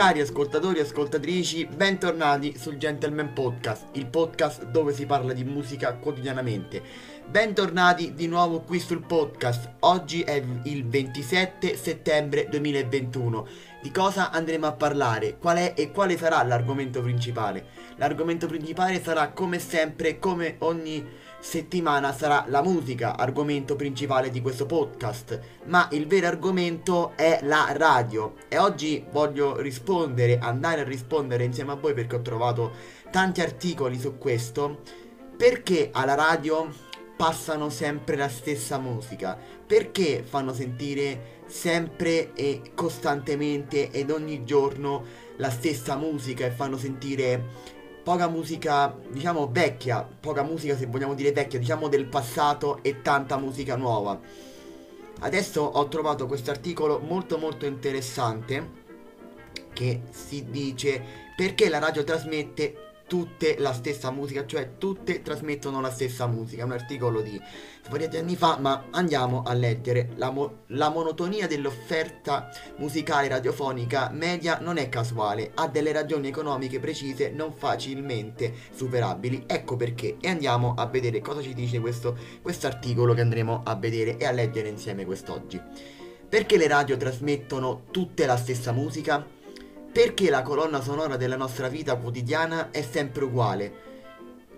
Cari ascoltatori e ascoltatrici, bentornati sul Gentleman Podcast, il podcast dove si parla di musica quotidianamente. Bentornati di nuovo qui sul podcast. Oggi è il 27 settembre 2021. Di cosa andremo a parlare? Qual è e quale sarà l'argomento principale? L'argomento principale sarà come sempre, come ogni settimana sarà la musica, argomento principale di questo podcast, ma il vero argomento è la radio. E oggi voglio rispondere, andare a rispondere insieme a voi perché ho trovato tanti articoli su questo, perché alla radio passano sempre la stessa musica, perché fanno sentire sempre e costantemente ed ogni giorno la stessa musica e fanno sentire poca musica, diciamo vecchia, poca musica se vogliamo dire vecchia, diciamo del passato e tanta musica nuova. Adesso ho trovato questo articolo molto molto interessante che si dice perché la radio trasmette tutte la stessa musica, cioè tutte trasmettono la stessa musica. Un articolo di svariati anni fa, ma andiamo a leggere. La, mo- la, monotonia dell'offerta musicale radiofonica media non è casuale, ha delle ragioni economiche precise non facilmente superabili. Ecco perché. E andiamo a vedere cosa ci dice questo articolo che andremo a vedere e a leggere insieme quest'oggi. Perché le radio trasmettono tutte la stessa musica? Perché la colonna sonora della nostra vita quotidiana è sempre uguale,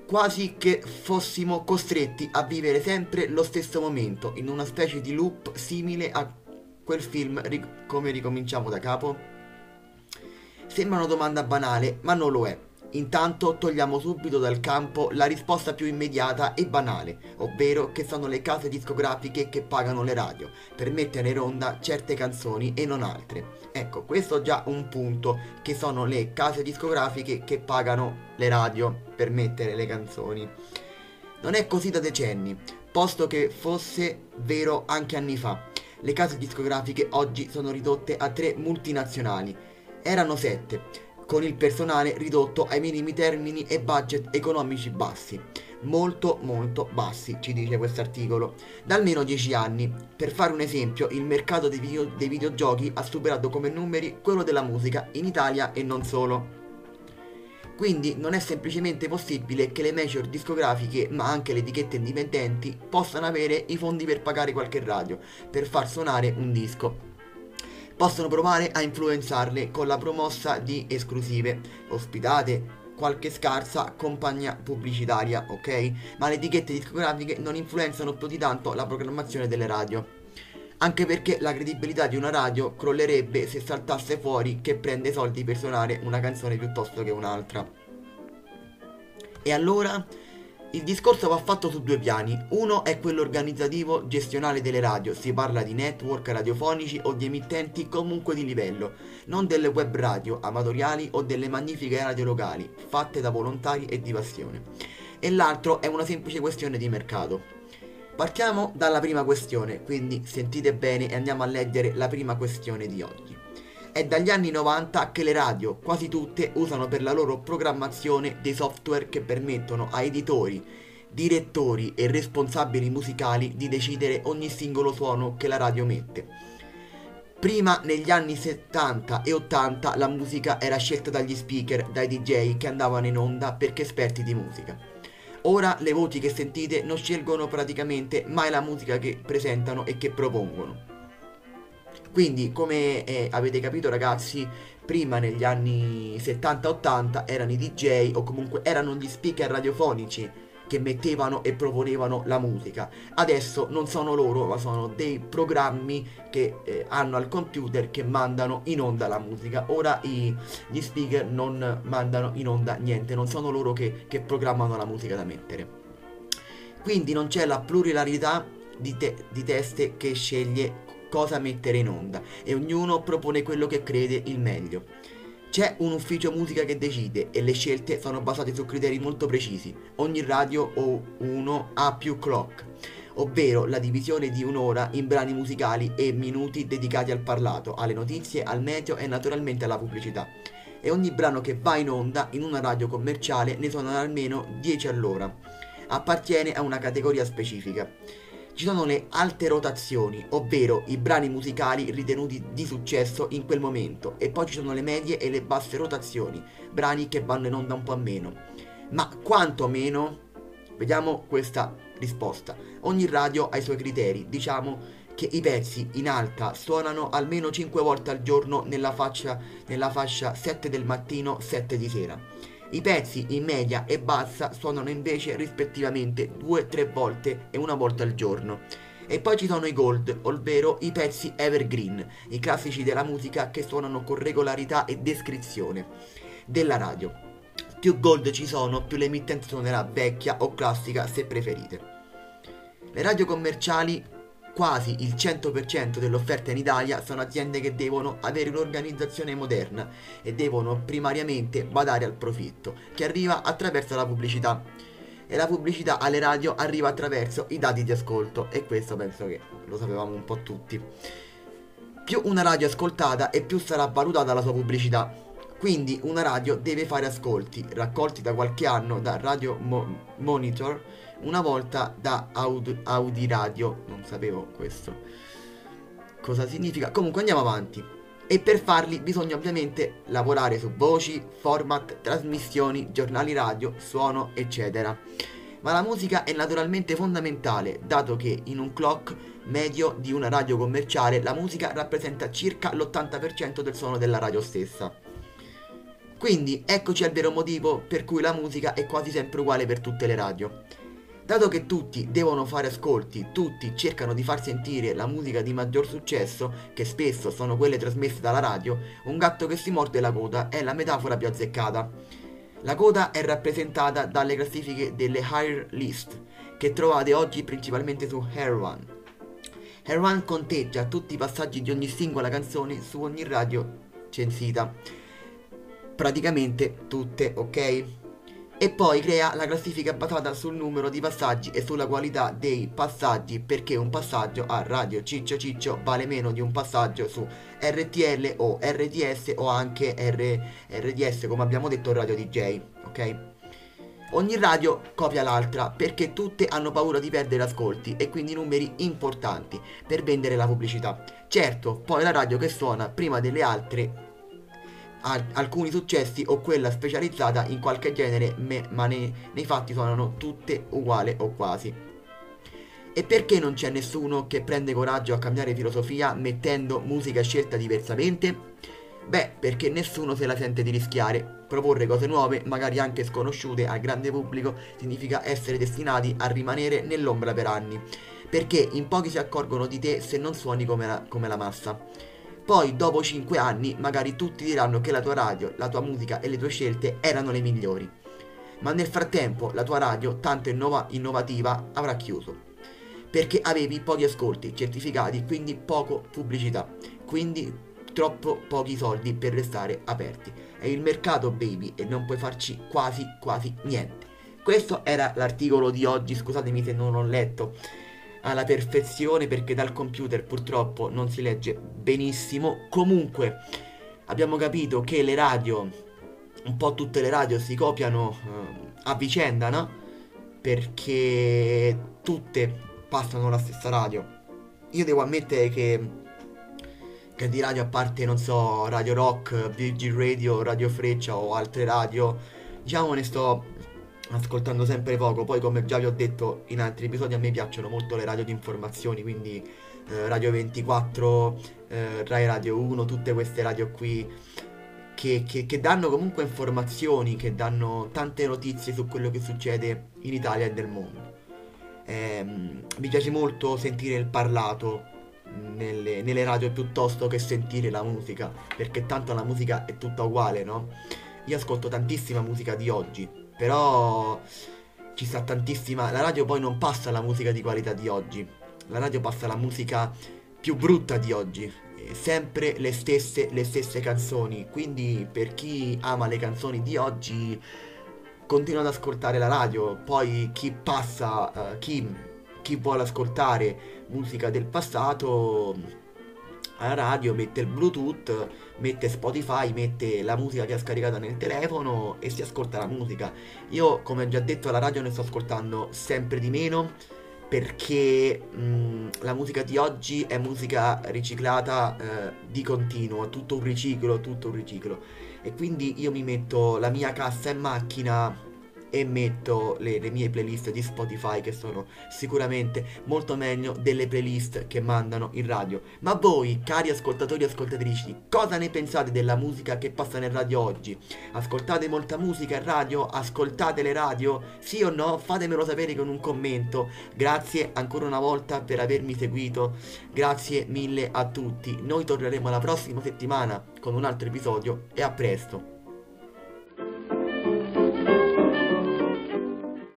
quasi che fossimo costretti a vivere sempre lo stesso momento, in una specie di loop simile a quel film come ricominciamo da capo? Sembra una domanda banale, ma non lo è. Intanto togliamo subito dal campo la risposta più immediata e banale, ovvero che sono le case discografiche che pagano le radio per mettere in onda certe canzoni e non altre. Ecco, questo è già un punto, che sono le case discografiche che pagano le radio per mettere le canzoni. Non è così da decenni, posto che fosse vero anche anni fa. Le case discografiche oggi sono ridotte a tre multinazionali. Erano sette con il personale ridotto ai minimi termini e budget economici bassi. Molto molto bassi, ci dice questo articolo, da almeno 10 anni. Per fare un esempio, il mercato dei, video, dei videogiochi ha superato come numeri quello della musica in Italia e non solo. Quindi non è semplicemente possibile che le major discografiche, ma anche le etichette indipendenti, possano avere i fondi per pagare qualche radio, per far suonare un disco possono provare a influenzarle con la promossa di esclusive, ospitate, qualche scarsa compagnia pubblicitaria, ok? Ma le etichette discografiche non influenzano più di tanto la programmazione delle radio. Anche perché la credibilità di una radio crollerebbe se saltasse fuori che prende soldi per suonare una canzone piuttosto che un'altra. E allora il discorso va fatto su due piani. Uno è quello organizzativo gestionale delle radio, si parla di network radiofonici o di emittenti comunque di livello, non delle web radio amatoriali o delle magnifiche radio locali, fatte da volontari e di passione. E l'altro è una semplice questione di mercato. Partiamo dalla prima questione, quindi sentite bene e andiamo a leggere la prima questione di oggi. È dagli anni 90 che le radio, quasi tutte, usano per la loro programmazione dei software che permettono a editori, direttori e responsabili musicali di decidere ogni singolo suono che la radio mette. Prima, negli anni 70 e 80, la musica era scelta dagli speaker, dai DJ che andavano in onda perché esperti di musica. Ora le voci che sentite non scelgono praticamente mai la musica che presentano e che propongono. Quindi, come eh, avete capito ragazzi, prima negli anni 70-80 erano i DJ o comunque erano gli speaker radiofonici che mettevano e proponevano la musica. Adesso non sono loro, ma sono dei programmi che eh, hanno al computer che mandano in onda la musica. Ora i, gli speaker non mandano in onda niente, non sono loro che, che programmano la musica da mettere. Quindi non c'è la pluralità di, te- di teste che sceglie cosa mettere in onda e ognuno propone quello che crede il meglio. C'è un ufficio musica che decide e le scelte sono basate su criteri molto precisi. Ogni radio o uno ha più clock, ovvero la divisione di un'ora in brani musicali e minuti dedicati al parlato, alle notizie, al meteo e naturalmente alla pubblicità. E ogni brano che va in onda in una radio commerciale ne suonano almeno 10 all'ora. Appartiene a una categoria specifica. Ci sono le alte rotazioni, ovvero i brani musicali ritenuti di successo in quel momento, e poi ci sono le medie e le basse rotazioni, brani che vanno in onda un po' meno. Ma quanto meno? Vediamo questa risposta. Ogni radio ha i suoi criteri, diciamo che i pezzi in alta suonano almeno 5 volte al giorno nella, faccia, nella fascia 7 del mattino, 7 di sera. I pezzi in media e bassa suonano invece rispettivamente 2-3 volte e una volta al giorno. E poi ci sono i gold, ovvero i pezzi evergreen, i classici della musica che suonano con regolarità e descrizione della radio. Più gold ci sono, più l'emittente suonerà vecchia o classica se preferite. Le radio commerciali quasi il 100% dell'offerta in Italia sono aziende che devono avere un'organizzazione moderna e devono primariamente badare al profitto, che arriva attraverso la pubblicità. E la pubblicità alle radio arriva attraverso i dati di ascolto e questo penso che lo sapevamo un po' tutti. Più una radio è ascoltata e più sarà valutata la sua pubblicità. Quindi una radio deve fare ascolti, raccolti da qualche anno da Radio Mo- Monitor, una volta da Aud- Audi Radio, non sapevo questo. Cosa significa? Comunque andiamo avanti. E per farli bisogna ovviamente lavorare su voci, format, trasmissioni, giornali radio, suono, eccetera. Ma la musica è naturalmente fondamentale, dato che in un clock medio di una radio commerciale la musica rappresenta circa l'80% del suono della radio stessa. Quindi eccoci al vero motivo per cui la musica è quasi sempre uguale per tutte le radio. Dato che tutti devono fare ascolti, tutti cercano di far sentire la musica di maggior successo, che spesso sono quelle trasmesse dalla radio, un gatto che si morde la coda è la metafora più azzeccata. La coda è rappresentata dalle classifiche delle Higher List, che trovate oggi principalmente su Hair One. Hair One conteggia tutti i passaggi di ogni singola canzone su ogni radio censita. Praticamente tutte, ok? e poi crea la classifica basata sul numero di passaggi e sulla qualità dei passaggi perché un passaggio a radio ciccio ciccio vale meno di un passaggio su RTL o RTS o anche R- RDS come abbiamo detto radio DJ, ok? Ogni radio copia l'altra perché tutte hanno paura di perdere ascolti e quindi numeri importanti per vendere la pubblicità. Certo, poi la radio che suona prima delle altre alcuni successi o quella specializzata in qualche genere, ma ne, nei fatti suonano tutte uguali o quasi. E perché non c'è nessuno che prende coraggio a cambiare filosofia mettendo musica scelta diversamente? Beh, perché nessuno se la sente di rischiare. Proporre cose nuove, magari anche sconosciute al grande pubblico, significa essere destinati a rimanere nell'ombra per anni. Perché in pochi si accorgono di te se non suoni come la, come la massa. Poi dopo 5 anni magari tutti diranno che la tua radio, la tua musica e le tue scelte erano le migliori. Ma nel frattempo la tua radio, tanto innova- innovativa, avrà chiuso. Perché avevi pochi ascolti certificati, quindi poco pubblicità, quindi troppo pochi soldi per restare aperti. È il mercato baby e non puoi farci quasi quasi niente. Questo era l'articolo di oggi, scusatemi se non l'ho letto alla perfezione perché dal computer purtroppo non si legge benissimo. Comunque abbiamo capito che le radio, un po' tutte le radio si copiano uh, a vicenda, no? Perché tutte passano la stessa radio. Io devo ammettere che, che di radio a parte, non so, Radio Rock, Virgin Radio, Radio Freccia o altre radio, diciamo ne sto ascoltando sempre poco. Poi, come già vi ho detto in altri episodi, a me piacciono molto le radio di informazioni, quindi eh, Radio 24, eh, Rai Radio 1, tutte queste radio qui che, che, che, danno comunque informazioni, che danno tante notizie su quello che succede in Italia e nel mondo. Eh, mi piace molto sentire il parlato nelle, nelle radio piuttosto che sentire la musica, perché tanto la musica è tutta uguale, no? Io ascolto tantissima musica di oggi, però ci sta tantissima... La radio poi non passa la musica di qualità di oggi. La radio passa la musica più brutta di oggi. Sempre le stesse, le stesse canzoni. Quindi per chi ama le canzoni di oggi continua ad ascoltare la radio. Poi chi passa, uh, chi, chi vuole ascoltare musica del passato alla radio, mette il Bluetooth, mette Spotify, mette la musica che ha scaricato nel telefono e si ascolta la musica. Io, come ho già detto, alla radio ne sto ascoltando sempre di meno perché mh, la musica di oggi è musica riciclata eh, di continuo, tutto un riciclo, tutto un riciclo. E quindi io mi metto la mia cassa in macchina e metto le, le, mie playlist di Spotify che sono sicuramente molto meglio delle playlist che mandano in radio. Ma voi, cari ascoltatori e ascoltatrici, cosa ne pensate della musica che passa nel radio oggi? Ascoltate molta musica in radio? Ascoltate le radio? Sì o no? Fatemelo sapere con un commento. Grazie ancora una volta per avermi seguito. Grazie mille a tutti. Noi torneremo la prossima settimana con un altro episodio e a presto.